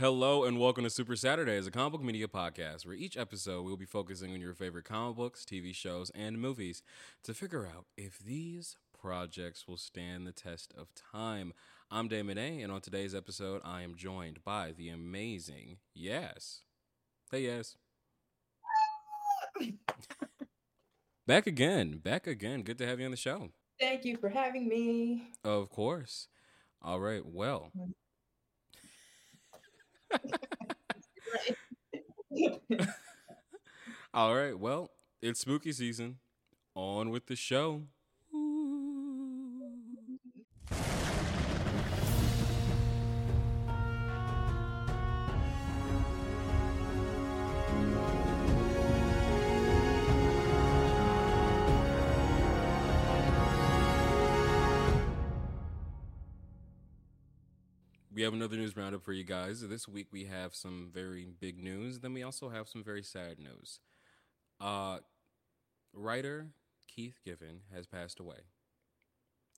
Hello and welcome to Super Saturday, Saturdays, a comic book media podcast where each episode we will be focusing on your favorite comic books, TV shows, and movies to figure out if these projects will stand the test of time. I'm Damon A, and on today's episode, I am joined by the amazing Yaz. Hey, Yaz. back again. Back again. Good to have you on the show. Thank you for having me. Of course. All right. Well. Mm-hmm. All right. Well, it's spooky season. On with the show. We have another news roundup for you guys. This week we have some very big news. Then we also have some very sad news. Uh, writer Keith Giffen has passed away.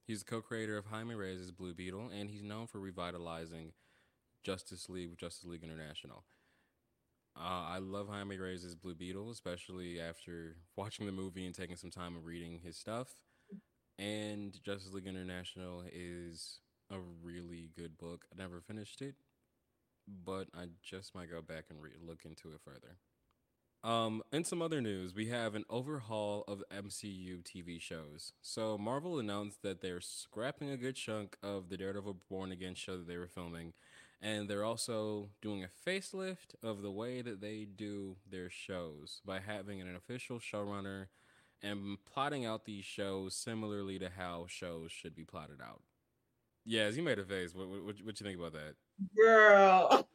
He's the co-creator of Jaime Reyes' Blue Beetle, and he's known for revitalizing Justice League Justice League International. Uh, I love Jaime Reyes' Blue Beetle, especially after watching the movie and taking some time and reading his stuff. And Justice League International is a really good book. I never finished it, but I just might go back and re- look into it further. Um, in some other news, we have an overhaul of MCU TV shows. So Marvel announced that they're scrapping a good chunk of the Daredevil Born Again show that they were filming, and they're also doing a facelift of the way that they do their shows by having an official showrunner and plotting out these shows similarly to how shows should be plotted out. Yaz, you made a face. What what, what you think about that, girl?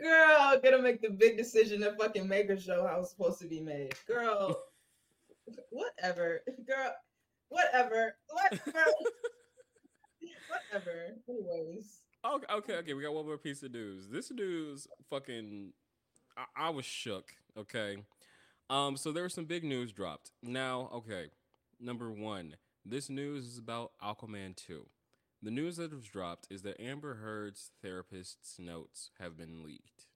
Girl, gonna make the big decision to fucking make a show how it's supposed to be made. Girl, whatever. Girl, whatever. What? whatever. Anyways. Okay, okay, okay. We got one more piece of news. This news, fucking, I, I was shook. Okay, um, so there was some big news dropped. Now, okay, number one, this news is about Aquaman two. The news that was dropped is that Amber Heard's therapist's notes have been leaked.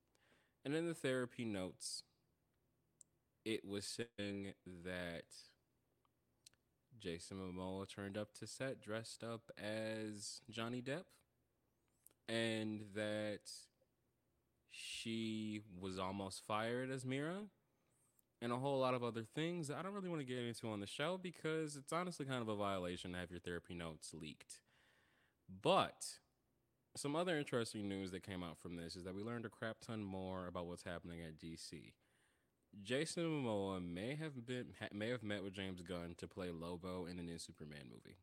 And in the therapy notes, it was saying that Jason Momoa turned up to set dressed up as Johnny Depp and that she was almost fired as Mera and a whole lot of other things I don't really want to get into on the show because it's honestly kind of a violation to have your therapy notes leaked. But some other interesting news that came out from this is that we learned a crap ton more about what's happening at DC. Jason Momoa may have been may have met with James Gunn to play Lobo in the new Superman movie.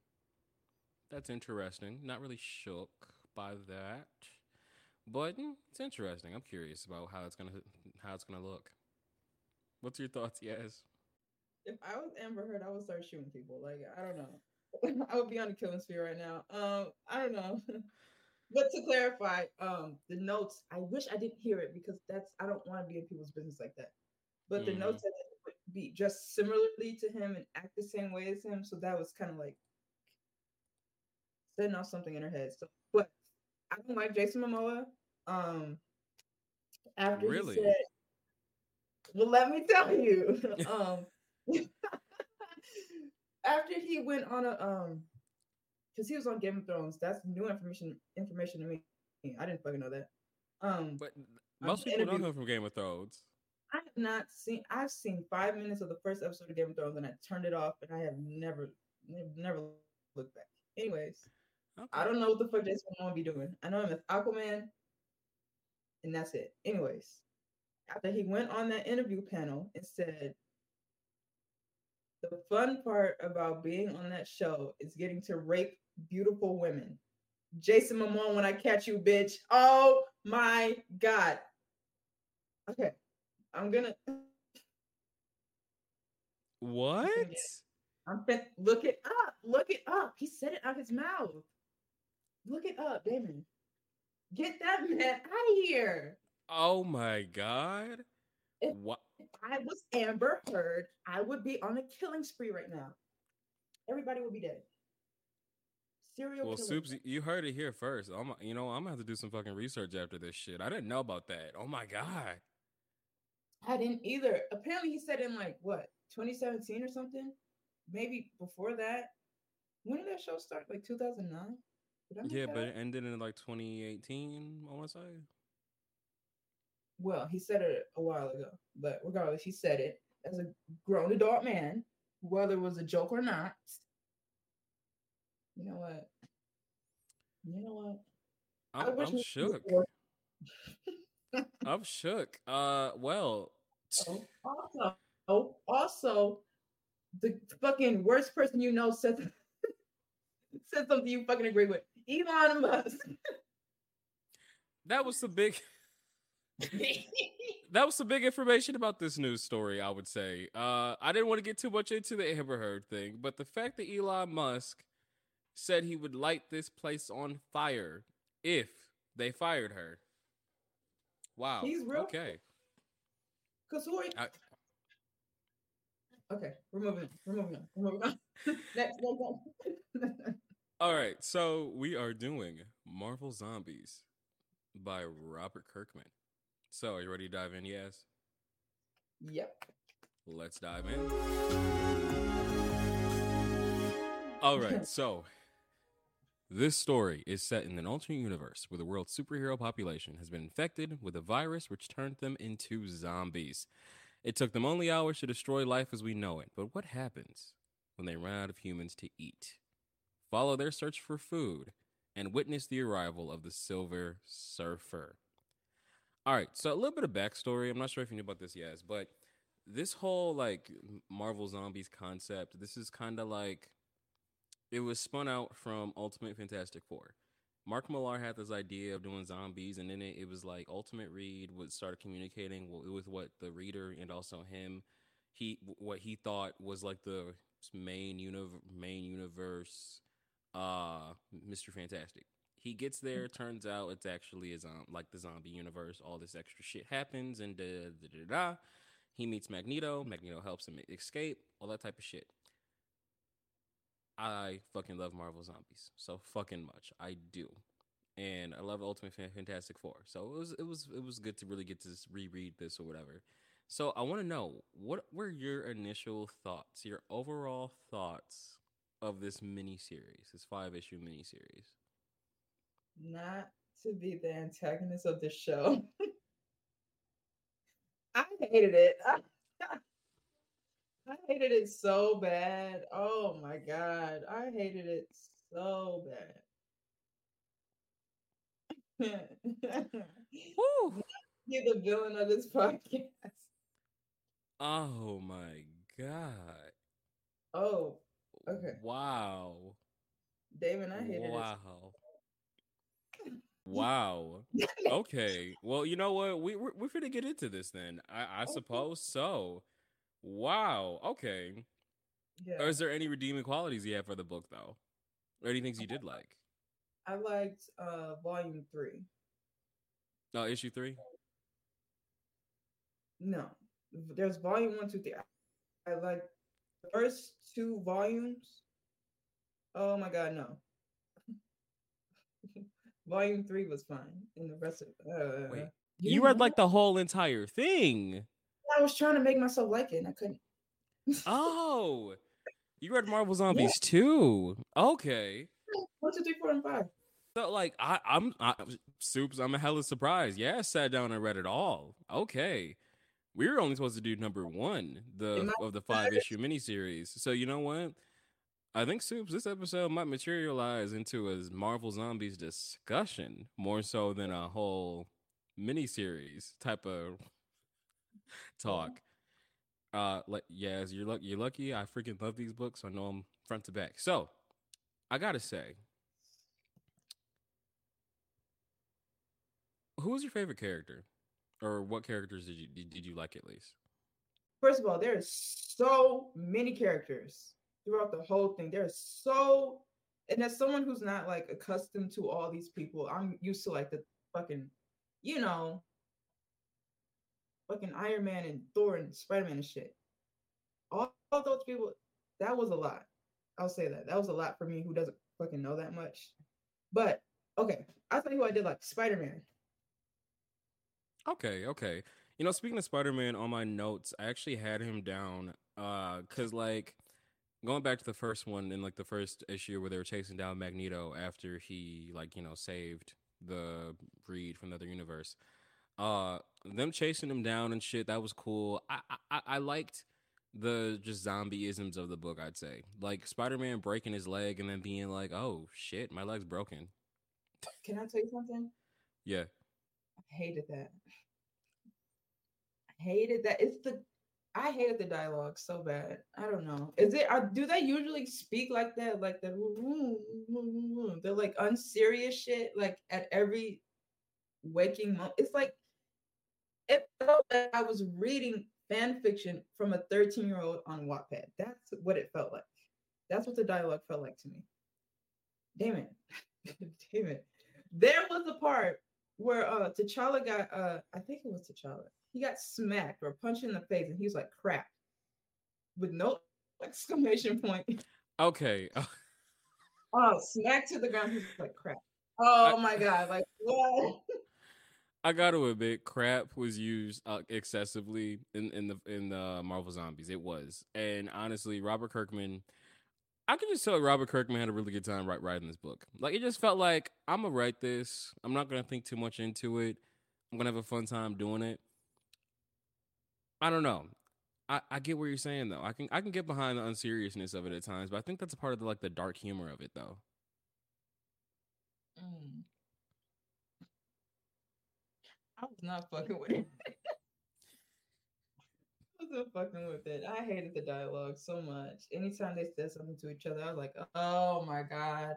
That's interesting. Not really shook by that, but mm, it's interesting. I'm curious about how it's gonna how it's gonna look. What's your thoughts? Yaz. If I was Amber Heard, I would start shooting people. Like I don't know. I would be on a killing spree right now. Um, I don't know. but to clarify, um, the notes, I wish I didn't hear it because that's I don't want to be in people's business like that. But mm-hmm. the notes that would be just similarly to him and act the same way as him. So that was kind of like setting off something in her head. So but I don't like Jason Momoa. Um after really? he said well let me tell you. um after he went on a um because he was on Game of Thrones. That's new information information to me. I didn't fucking know that. Um But most people don't know from Game of Thrones. I have not seen I've seen five minutes of the first episode of Game of Thrones and I turned it off and I have never never looked back. Anyways. Okay. I don't know what the fuck Jason Momoa be doing. I know him as Aquaman, and that's it. Anyways, after he went on that interview panel and said the fun part about being on that show is getting to rape beautiful women. Jason Momoa, when I catch you, bitch. Oh my god. Okay, I'm gonna. What? I'm gonna look it up. Look it up. He said it out of his mouth. Look it up, Damon. Get that man out of here. Oh my god. If, what? I was Amber Heard, I would be on a killing spree right now. Everybody would be dead. Serial well, Soups, you heard it here first. I'm, you know, I'm gonna have to do some fucking research after this shit. I didn't know about that. Oh my god. I didn't either. Apparently, he said in like what 2017 or something, maybe before that. When did that show start? Like 2009. Yeah, but it ended in like 2018. I want to say. Well, he said it a while ago, but regardless, he said it as a grown adult man, whether it was a joke or not. You know what? You know what? I'm, I'm shook. I'm shook. Uh, well. Also, also, also, the fucking worst person you know said said something you fucking agree with. Elon Musk. that was the big. that was some big information about this news story. I would say. Uh, I didn't want to get too much into the Amber Heard thing, but the fact that Elon Musk said he would light this place on fire if they fired her. Wow. He's real. Okay. Cause who are? I... Okay, we're moving. On. We're moving on. We're moving on. next, next, All right, so we are doing Marvel Zombies by Robert Kirkman. So, are you ready to dive in? Yes. Yep. Let's dive in. All right, so this story is set in an alternate universe where the world's superhero population has been infected with a virus which turned them into zombies. It took them only hours to destroy life as we know it, but what happens when they run out of humans to eat? Follow their search for food and witness the arrival of the Silver Surfer. All right, so a little bit of backstory. I'm not sure if you knew about this, Yaz, but this whole like Marvel Zombies concept, this is kind of like it was spun out from Ultimate Fantastic Four. Mark Millar had this idea of doing zombies, and then it, it was like Ultimate Reed would start communicating with what the reader and also him, he what he thought was like the main universe, main universe, uh, Mister Fantastic. He gets there, turns out it's actually a zom- um, like the zombie universe. All this extra shit happens, and da da da da. He meets Magneto. Magneto helps him escape. All that type of shit. I fucking love Marvel Zombies so fucking much. I do, and I love Ultimate Fantastic Four. So it was it was it was good to really get to reread this or whatever. So I want to know what were your initial thoughts, your overall thoughts of this mini series, this five issue mini series. Not to be the antagonist of the show. I hated it. I hated it so bad. Oh my god, I hated it so bad. Woo! You're the villain of this podcast. Oh my god. Oh, okay. Wow. Damon, I hated wow. it. Wow. okay. Well, you know what? We we're, we're gonna get into this then. I, I suppose so. Wow. Okay. Yeah. Or is there any redeeming qualities you have for the book though? Or any things you did like? I liked uh volume three. No, issue three? No. There's volume one, two, three. I, I like the first two volumes. Oh my god, no. volume three was fine. And the rest of uh Wait. You, you read like the whole entire thing. I was trying to make myself like it and I couldn't. oh, you read Marvel Zombies yeah. too? Okay. One, two, three, four, and five. So like I, I'm I, soups. I'm a hella surprised. Yeah, I sat down and read it all. Okay, we were only supposed to do number one the of the five issue miniseries. So you know what? I think soups. This episode might materialize into a Marvel Zombies discussion more so than a whole miniseries type of talk. Uh, like Yaz, you're lucky. You're lucky. I freaking love these books. I know them front to back. So, I gotta say, who was your favorite character, or what characters did you did, did you like at least? First of all, there's so many characters throughout the whole thing. There's so, and as someone who's not like accustomed to all these people, I'm used to like the fucking, you know, fucking Iron Man and Thor and Spider Man and shit. All, all those people, that was a lot. I'll say that. That was a lot for me who doesn't fucking know that much. But okay, I'll tell you what I did like Spider Man. Okay, okay. You know, speaking of Spider Man, on my notes, I actually had him down uh cuz like going back to the first one in like the first issue where they were chasing down Magneto after he like, you know, saved the Reed from the other universe. Uh them chasing him down and shit, that was cool. I I, I liked the just zombieisms of the book, I'd say. Like Spider Man breaking his leg and then being like, Oh shit, my leg's broken. Can I tell you something? Yeah. I hated that hated that. It's the I hated the dialogue so bad. I don't know. Is it? Do they usually speak like that? Like that? They're like unserious shit. Like at every waking moment. It's like it felt like I was reading fan fiction from a 13 year old on Wattpad. That's what it felt like. That's what the dialogue felt like to me. Damn it. Damn it. There was a part where uh T'Challa got uh I think it was T'Challa he got smacked or punched in the face, and he was like, "Crap," with no exclamation point. Okay. oh, smacked to the ground. He's like, "Crap." Oh I, my god! Like what? I got to admit, crap was used uh, excessively in in the in the Marvel Zombies. It was, and honestly, Robert Kirkman. I can just tell Robert Kirkman had a really good time writing this book. Like it just felt like I'm gonna write this. I'm not gonna think too much into it. I'm gonna have a fun time doing it. I don't know. I, I get what you're saying though. I can I can get behind the unseriousness of it at times, but I think that's a part of the like the dark humor of it though. Mm. I was not fucking with it. I wasn't fucking with it. I hated the dialogue so much. Anytime they said something to each other, I was like, oh my God.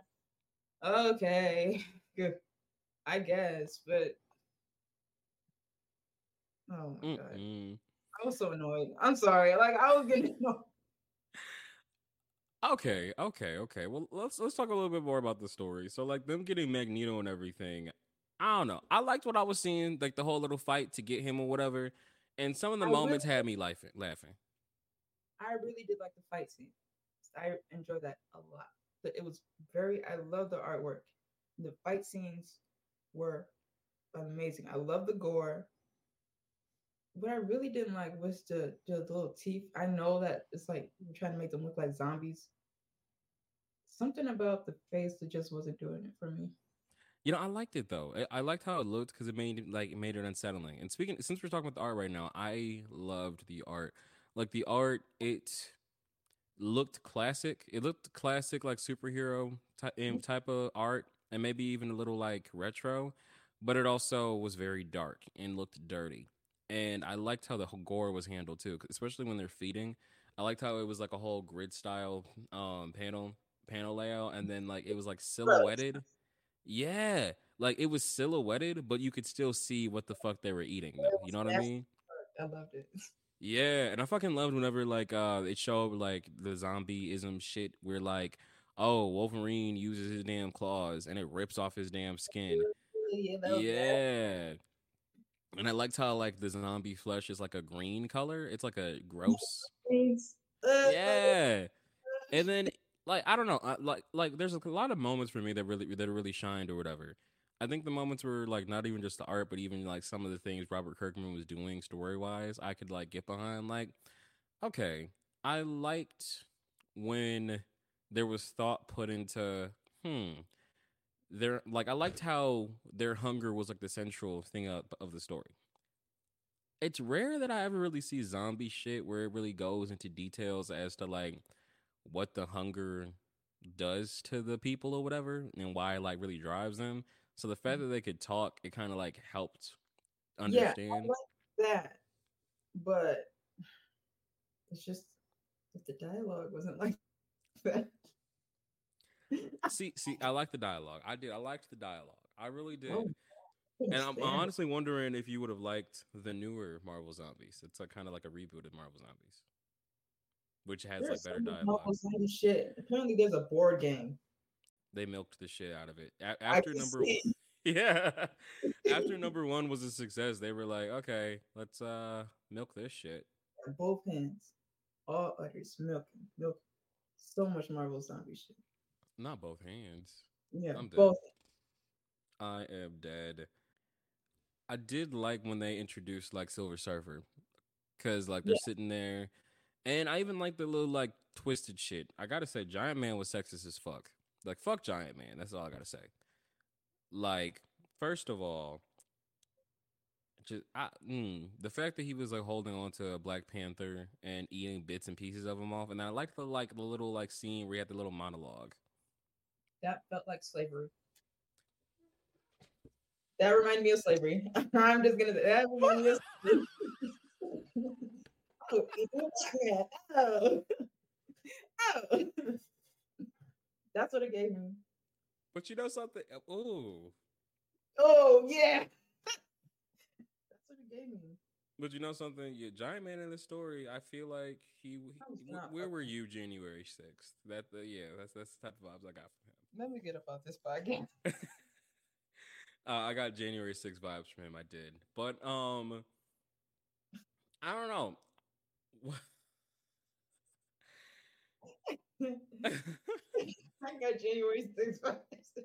Okay. Good. I guess, but oh my Mm-mm. god. Was so annoyed. I'm sorry. Like I was getting Okay, okay, okay. Well, let's let's talk a little bit more about the story. So, like them getting Magneto and everything. I don't know. I liked what I was seeing, like the whole little fight to get him or whatever. And some of the I moments really, had me laughing. Laughing. I really did like the fight scene. I enjoyed that a lot. It was very. I love the artwork. The fight scenes were amazing. I love the gore what I really didn't like was the, the, little teeth. I know that it's like we're trying to make them look like zombies. Something about the face that just wasn't doing it for me. You know, I liked it though. I, I liked how it looked because it made it, like it made it unsettling. And speaking, since we're talking about the art right now, I loved the art. Like the art, it looked classic. It looked classic, like superhero mm-hmm. type of art, and maybe even a little like retro. But it also was very dark and looked dirty and I liked how the gore was handled too, especially when they're feeding. I liked how it was like a whole grid style um, panel panel layout, and then like it was like silhouetted. Yeah, like it was silhouetted, but you could still see what the fuck they were eating. Though. You know what I mean? I loved it. Yeah, and I fucking loved whenever like uh it showed like the zombieism shit where like oh Wolverine uses his damn claws and it rips off his damn skin. Yeah, yeah. And I liked how like the zombie flesh is like a green color. It's like a gross. yeah. And then like I don't know, I, like like there's a lot of moments for me that really that really shined or whatever. I think the moments were like not even just the art, but even like some of the things Robert Kirkman was doing story wise, I could like get behind. Like, okay, I liked when there was thought put into hmm their like I liked how their hunger was like the central thing of, of the story. It's rare that I ever really see zombie shit where it really goes into details as to like what the hunger does to the people or whatever and why it like really drives them. So the fact mm-hmm. that they could talk, it kind of like helped understand. Yeah, like that, but it's just if the dialogue wasn't like that see, see, I like the dialogue. I did. I liked the dialogue. I really did. Oh, and I'm honestly wondering if you would have liked the newer Marvel Zombies. It's like kind of like a reboot of Marvel Zombies, which has there's like better dialogue. Shit. Apparently, there's a board game. They milked the shit out of it a- after number. One, yeah, after number one was a success, they were like, okay, let's uh milk this shit. Both hands, all others milking, milk. So much Marvel Zombie shit. Not both hands. Yeah, both. I am dead. I did like when they introduced like Silver Surfer, because like they're yeah. sitting there, and I even like the little like twisted shit. I gotta say, Giant Man was sexist as fuck. Like fuck Giant Man. That's all I gotta say. Like first of all, just I, mm, the fact that he was like holding on to a Black Panther and eating bits and pieces of him off, and I liked the like the little like scene where he had the little monologue. That felt like slavery. That reminded me of slavery. I'm just gonna. That reminded me of. oh, oh, oh. That's what it gave me. But you know something? Oh. Oh yeah That's what it gave me. But you know something? Yeah, Giant Man in the story, I feel like he. he where were you January sixth? That uh, yeah, that's that's the type of vibes I got from him. Let me get up on this podcast. uh, I got January 6 vibes from him. I did, but um, I don't know. I got January 6th vibes.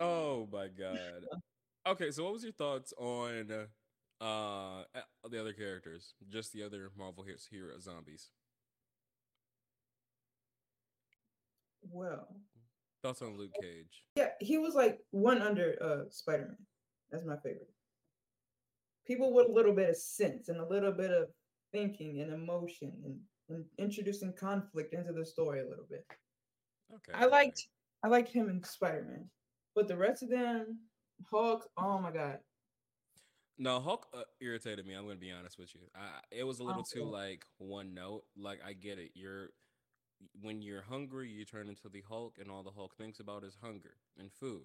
Oh my god. Okay, so what was your thoughts on uh the other characters, just the other Marvel hero zombies? Well, thoughts on Luke Cage? Yeah, he was like one under uh Spider Man. That's my favorite. People with a little bit of sense and a little bit of thinking and emotion and, and introducing conflict into the story a little bit. Okay. I liked I liked him in Spider Man, but the rest of them Hulk, oh my god. No, Hulk uh, irritated me. I'm going to be honest with you. I, it was a little too like one note. Like I get it. You're when you're hungry, you turn into the Hulk, and all the Hulk thinks about is hunger and food.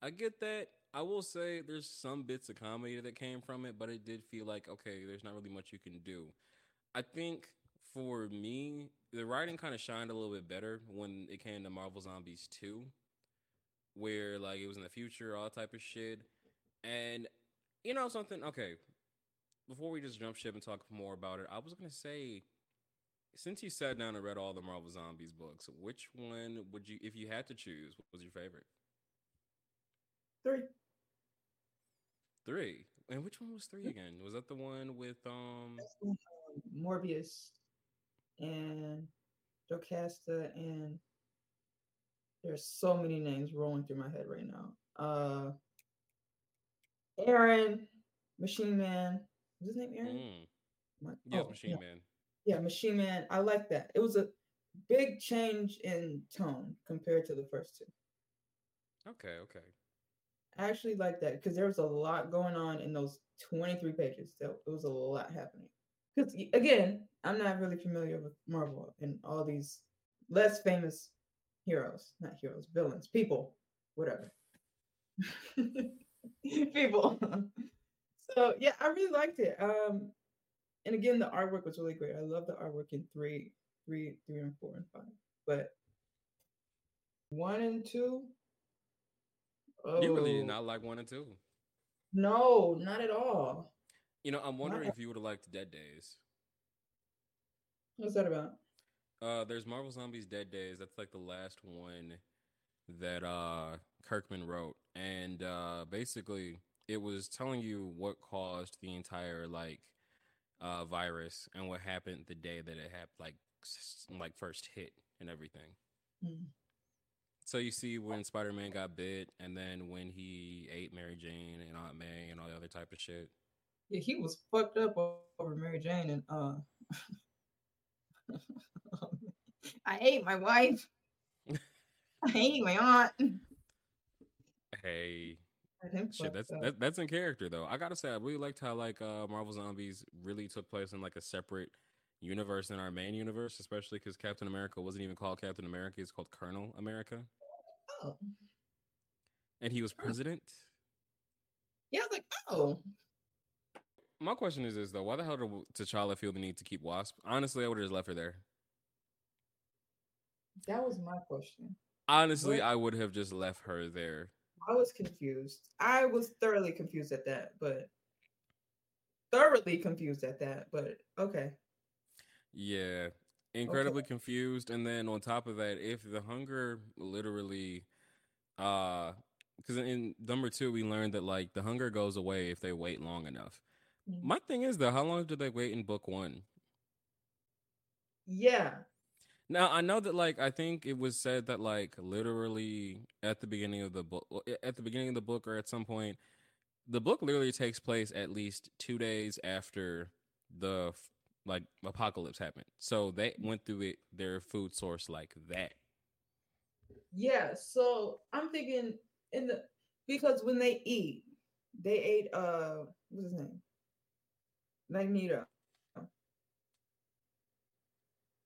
I get that. I will say there's some bits of comedy that came from it, but it did feel like okay, there's not really much you can do. I think for me, the writing kind of shined a little bit better when it came to Marvel Zombies 2 where like it was in the future, all type of shit. And you know something? Okay, before we just jump ship and talk more about it, I was gonna say, since you sat down and read all the Marvel Zombies books, which one would you, if you had to choose, what was your favorite? Three. Three. And which one was three again? Was that the one with um Morbius and Jocasta and there's so many names rolling through my head right now. Uh Aaron, Machine Man. Was his name Aaron? Mm. My, yes, oh, Machine yeah. Man. Yeah, Machine Man. I like that. It was a big change in tone compared to the first two. Okay, okay. I actually like that because there was a lot going on in those 23 pages. So it was a lot happening. Because again, I'm not really familiar with Marvel and all these less famous heroes, not heroes, villains, people, whatever. people. so yeah, I really liked it. Um, and again, the artwork was really great. I love the artwork in three, three, three, and four and five. But one and two. Oh, you really did oh. not like one and two. No, not at all. You know, I'm wondering not if you would have liked Dead Days. What's that about? Uh, there's Marvel Zombies Dead Days. That's like the last one that uh Kirkman wrote, and uh, basically it was telling you what caused the entire like uh virus and what happened the day that it had like like first hit and everything. Mm. So you see when Spider Man got bit, and then when he ate Mary Jane and Aunt May and all the other type of shit. Yeah, he was fucked up over Mary Jane and uh I hate my wife. I hate my aunt. Hey. Shit, that's that, that's in character though. I gotta say, I really liked how like uh Marvel Zombies really took place in like a separate universe in our main universe, especially because Captain America wasn't even called Captain America; it's called Colonel America. Oh. And he was president. Yeah, I was like, oh. My question is this though: Why the hell did T'Challa feel the need to keep Wasp? Honestly, I would have just left her there. That was my question. Honestly, what? I would have just left her there. I was confused. I was thoroughly confused at that, but thoroughly confused at that, but okay. Yeah. incredibly okay. confused. And then on top of that, if the hunger literally, uh, because in number two we learned that like the hunger goes away if they wait long enough. Mm-hmm. My thing is though, how long did they wait in book one? Yeah. Now I know that like I think it was said that like literally at the beginning of the book, at the beginning of the book, or at some point, the book literally takes place at least two days after the like apocalypse happened. So they went through it their food source like that. Yeah. So I'm thinking in the because when they eat, they ate uh what's his name? Magneto.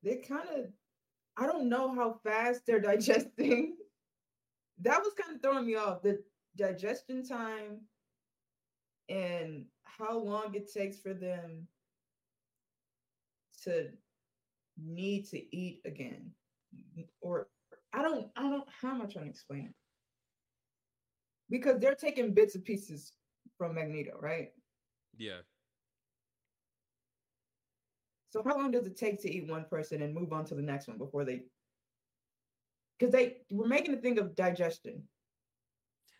They kind of I don't know how fast they're digesting. that was kind of throwing me off. The digestion time and how long it takes for them to need to eat again or i don't i don't how am i trying to explain it because they're taking bits and pieces from magneto right yeah so how long does it take to eat one person and move on to the next one before they because they were making a thing of digestion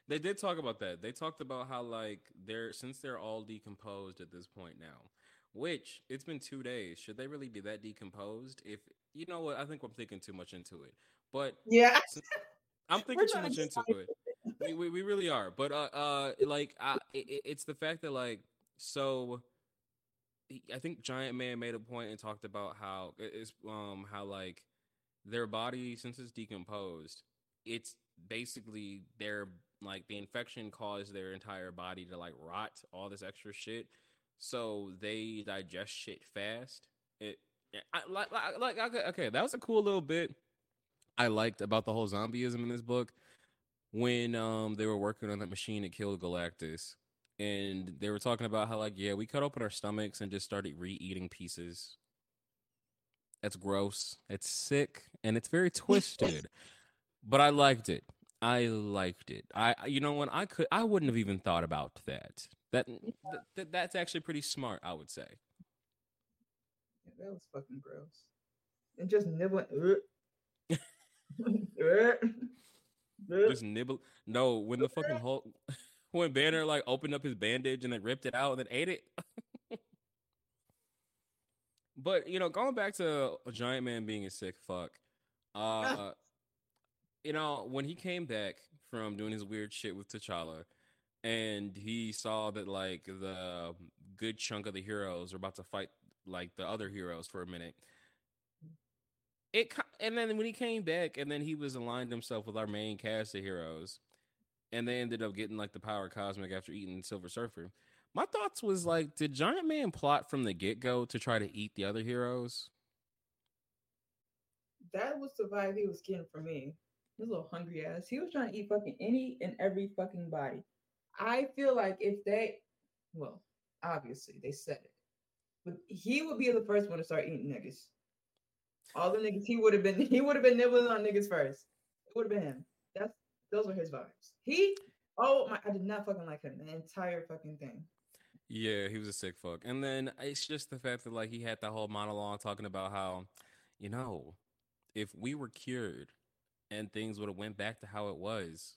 they did talk about that. They talked about how like they're since they're all decomposed at this point now, which it's been two days. Should they really be that decomposed? If you know what, I think I'm thinking too much into it. But yeah, I'm thinking too much into it. We, we, we really are. But uh uh like I, it, it's the fact that like so. I think Giant Man made a point and talked about how it's um how like their body since it's decomposed, it's basically their like the infection caused their entire body to like rot, all this extra shit. So they digest shit fast. It I, like, like okay, okay, that was a cool little bit I liked about the whole zombieism in this book when um they were working on that machine that killed Galactus. And they were talking about how like, yeah, we cut open our stomachs and just started re-eating pieces. That's gross. It's sick and it's very twisted. but I liked it. I liked it. I you know when I could I wouldn't have even thought about that. That, that that's actually pretty smart, I would say. Yeah, that was fucking gross. And just nibbling. Uh, uh, uh. just nibble. No, when the fucking Hulk, when Banner like opened up his bandage and then ripped it out and then ate it. but you know, going back to a giant man being a sick fuck. Uh, you know, when he came back from doing his weird shit with T'Challa, and he saw that like the good chunk of the heroes were about to fight like the other heroes for a minute. It and then when he came back, and then he was aligned himself with our main cast of heroes, and they ended up getting like the power cosmic after eating Silver Surfer. My thoughts was like, did Giant Man plot from the get go to try to eat the other heroes? That was the vibe he was getting from me. His little hungry ass. He was trying to eat fucking any and every fucking body. I feel like if they, well, obviously they said it, but he would be the first one to start eating niggas. All the niggas he would have been, he would have been nibbling on niggas first. It would have been him. That's those were his vibes. He, oh my, I did not fucking like him the entire fucking thing. Yeah, he was a sick fuck. And then it's just the fact that like he had that whole monologue talking about how, you know, if we were cured and things would have went back to how it was,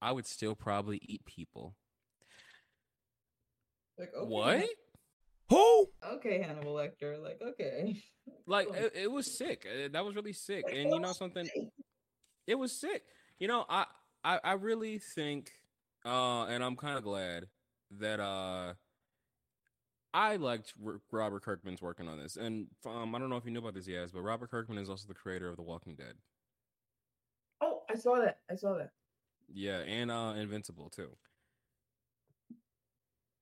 I would still probably eat people. Like okay. what? Who? Okay, Hannibal Lecter. Like okay. Like it, it was sick. Uh, that was really sick. And you know something? It was sick. You know, I I, I really think, uh, and I'm kind of glad that uh. I liked R- Robert Kirkman's working on this, and um, I don't know if you knew about this, Yaz, but Robert Kirkman is also the creator of The Walking Dead. Oh, I saw that. I saw that. Yeah, and uh Invincible too.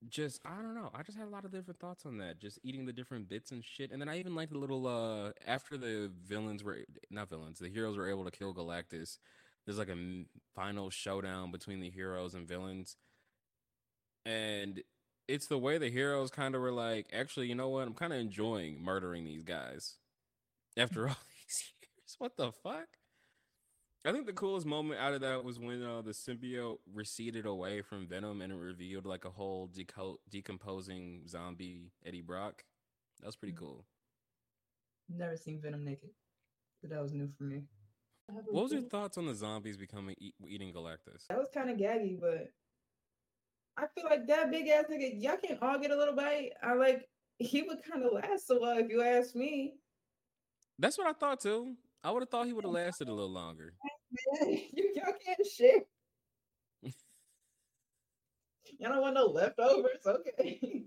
Just I don't know. I just had a lot of different thoughts on that. Just eating the different bits and shit. And then I even liked the little uh after the villains were not villains, the heroes were able to kill Galactus. There's like a final showdown between the heroes and villains. And it's the way the heroes kind of were like, actually, you know what? I'm kind of enjoying murdering these guys after all these years. What the fuck? I think the coolest moment out of that was when uh, the symbiote receded away from Venom and it revealed like a whole deco- decomposing zombie Eddie Brock. That was pretty cool. Never seen Venom naked. But that was new for me. What was your thoughts on the zombies becoming eat, eating Galactus? That was kind of gaggy, but I feel like that big ass nigga, y'all can all get a little bite. I like he would kind of last a while if you ask me. That's what I thought too. I would have thought he would have lasted a little longer. you, y'all can't share. y'all don't want no leftovers, okay?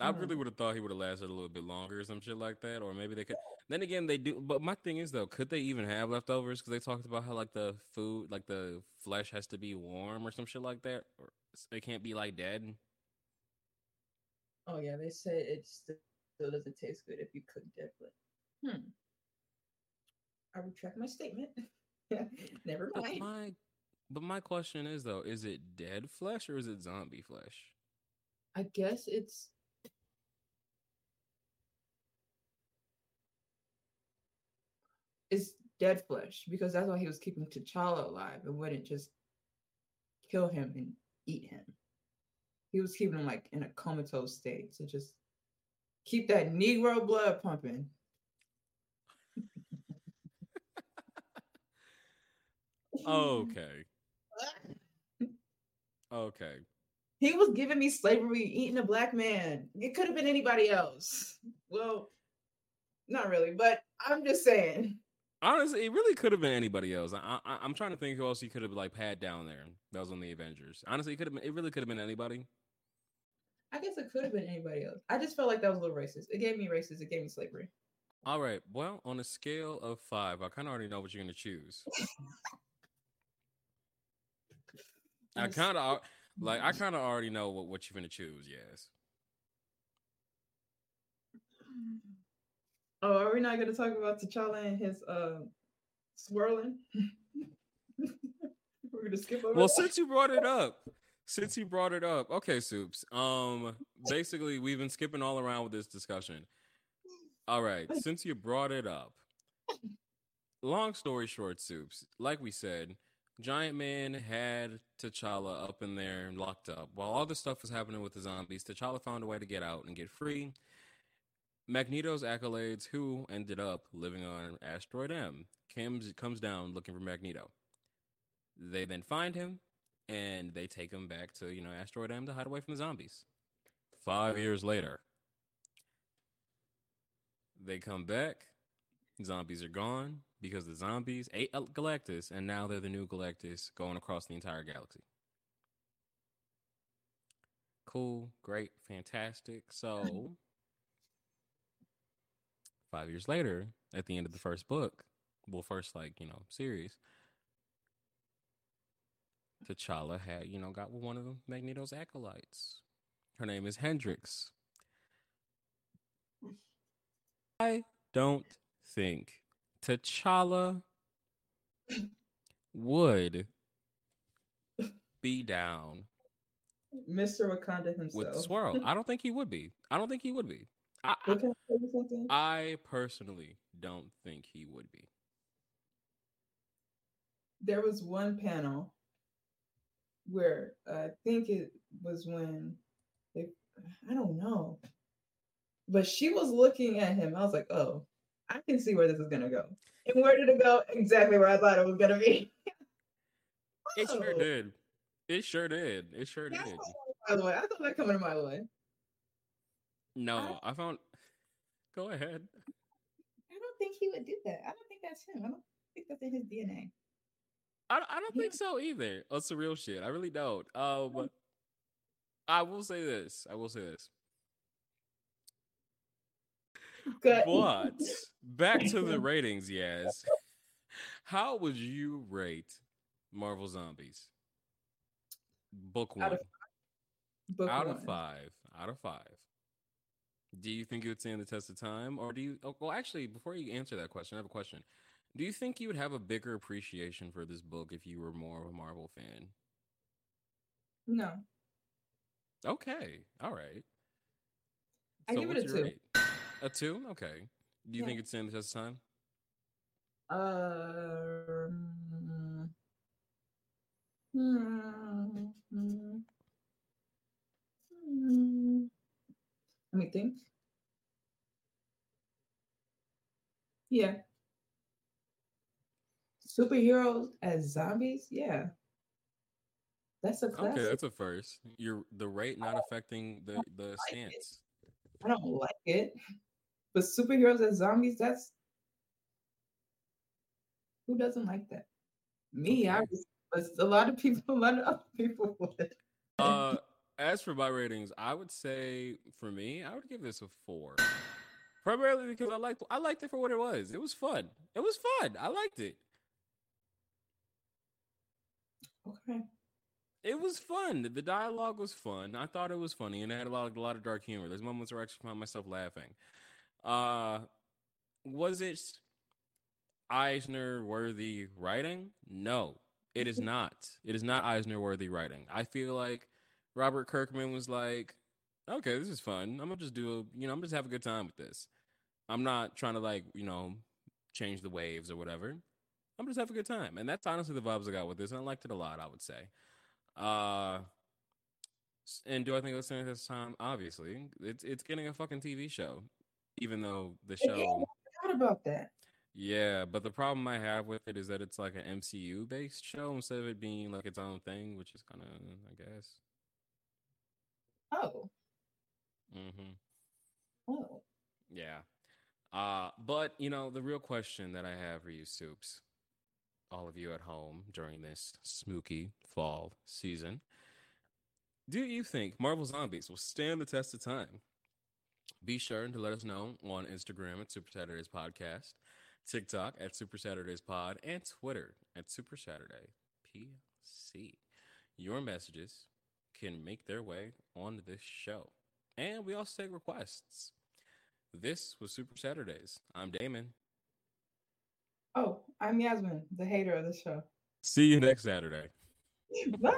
I really would have thought he would have lasted a little bit longer or some shit like that, or maybe they could. Then again, they do. But my thing is though, could they even have leftovers? Because they talked about how like the food, like the flesh, has to be warm or some shit like that, or it can't be like dead. Oh yeah, they say it still doesn't taste good if you cook it, but hmm. I retract my statement. Never mind. But my, but my question is though, is it dead flesh or is it zombie flesh? I guess it's it's dead flesh because that's why he was keeping T'Challa alive and wouldn't just kill him and eat him. He was keeping him like in a comatose state to just keep that Negro blood pumping. okay. Okay. He was giving me slavery, eating a black man. It could have been anybody else. Well, not really, but I'm just saying. Honestly, it really could have been anybody else. I, I, am trying to think who else he could have like had down there. That was on the Avengers. Honestly, it could have been. It really could have been anybody. I guess it could have been anybody else. I just felt like that was a little racist. It gave me racist. It gave me slavery. All right. Well, on a scale of five, I kind of already know what you're going to choose. I kind of like. I kind of already know what what you're going to choose. Yaz. Oh, are we not going to talk about T'Challa and his uh, swirling? We're going to skip over. Well, that. since you brought it up, since you brought it up, okay, soups. Um, basically, we've been skipping all around with this discussion. All right, since you brought it up, long story short, soups. Like we said, Giant Man had T'Challa up in there and locked up. While all this stuff was happening with the zombies, T'Challa found a way to get out and get free. Magneto's accolades, who ended up living on Asteroid M, comes comes down looking for Magneto. They then find him, and they take him back to you know Asteroid M to hide away from the zombies. Five years later, they come back. Zombies are gone because the zombies ate Galactus, and now they're the new Galactus going across the entire galaxy. Cool, great, fantastic. So five years later, at the end of the first book, well, first like you know series, T'Challa had you know got with one of Magneto's acolytes. Her name is Hendrix. I don't think T'Challa would be down Mr. Wakanda himself. With Swirl. I don't think he would be. I don't think he would be. I, I, personally don't think he would be. There was one panel where I think it was when they, I don't know, but she was looking at him. I was like, oh, I can see where this is gonna go. And where did it go? Exactly where I thought it was gonna be. it sure oh. did. It sure did. It sure did. By the way, I thought that coming to my way. No, I, I found. Go ahead. I don't think he would do that. I don't think that's him. I don't think that's in his DNA. I, I don't think so either. That's the real shit. I really don't. Um, I will say this. I will say this. Good. But back to the ratings, Yaz. How would you rate Marvel Zombies? Book one. Out of, book out one. of five. Out of five. Do you think it would stand the test of time, or do you? Oh, well, actually, before you answer that question, I have a question. Do you think you would have a bigger appreciation for this book if you were more of a Marvel fan? No. Okay. All right. I so give it a two. Rate? A two? Okay. Do you yeah. think it's stand the test of time? Um. Hmm, hmm, hmm. Let me think. Yeah. Superheroes as zombies? Yeah. That's a classic. Okay, that's a first. You're the rate not affecting the the like stance. It. I don't like it. But superheroes as zombies, that's who doesn't like that? Me, okay. I was, but a lot of people, a lot of other people would. As for my ratings, I would say for me, I would give this a four. Primarily because I liked I liked it for what it was. It was fun. It was fun. I liked it. Okay. It was fun. The dialogue was fun. I thought it was funny, and it had a lot of a lot of dark humor. There's moments where I actually found myself laughing. Uh, was it Eisner worthy writing? No, it is not. It is not Eisner worthy writing. I feel like Robert Kirkman was like, okay, this is fun. I'm gonna just do, a, you know, I'm just have a good time with this. I'm not trying to like, you know, change the waves or whatever. I'm just have a good time, and that's honestly the vibes I got with this. And I liked it a lot. I would say. Uh, and do I think it's standing this time? Obviously, it's it's getting a fucking TV show, even though the show. I forgot about that. Yeah, but the problem I have with it is that it's like an MCU based show instead of it being like its own thing, which is kind of, I guess. Oh. Mm-hmm. Oh. Yeah. Uh, but you know, the real question that I have for you, Soups, all of you at home during this spooky fall season. Do you think Marvel Zombies will stand the test of time? Be sure to let us know on Instagram at Super Saturdays Podcast, TikTok at Super Saturdays Pod, and Twitter at Super Saturday PC. Your messages can make their way onto this show. And we also take requests. This was Super Saturdays. I'm Damon. Oh, I'm Yasmin, the hater of the show. See you next Saturday. Bye.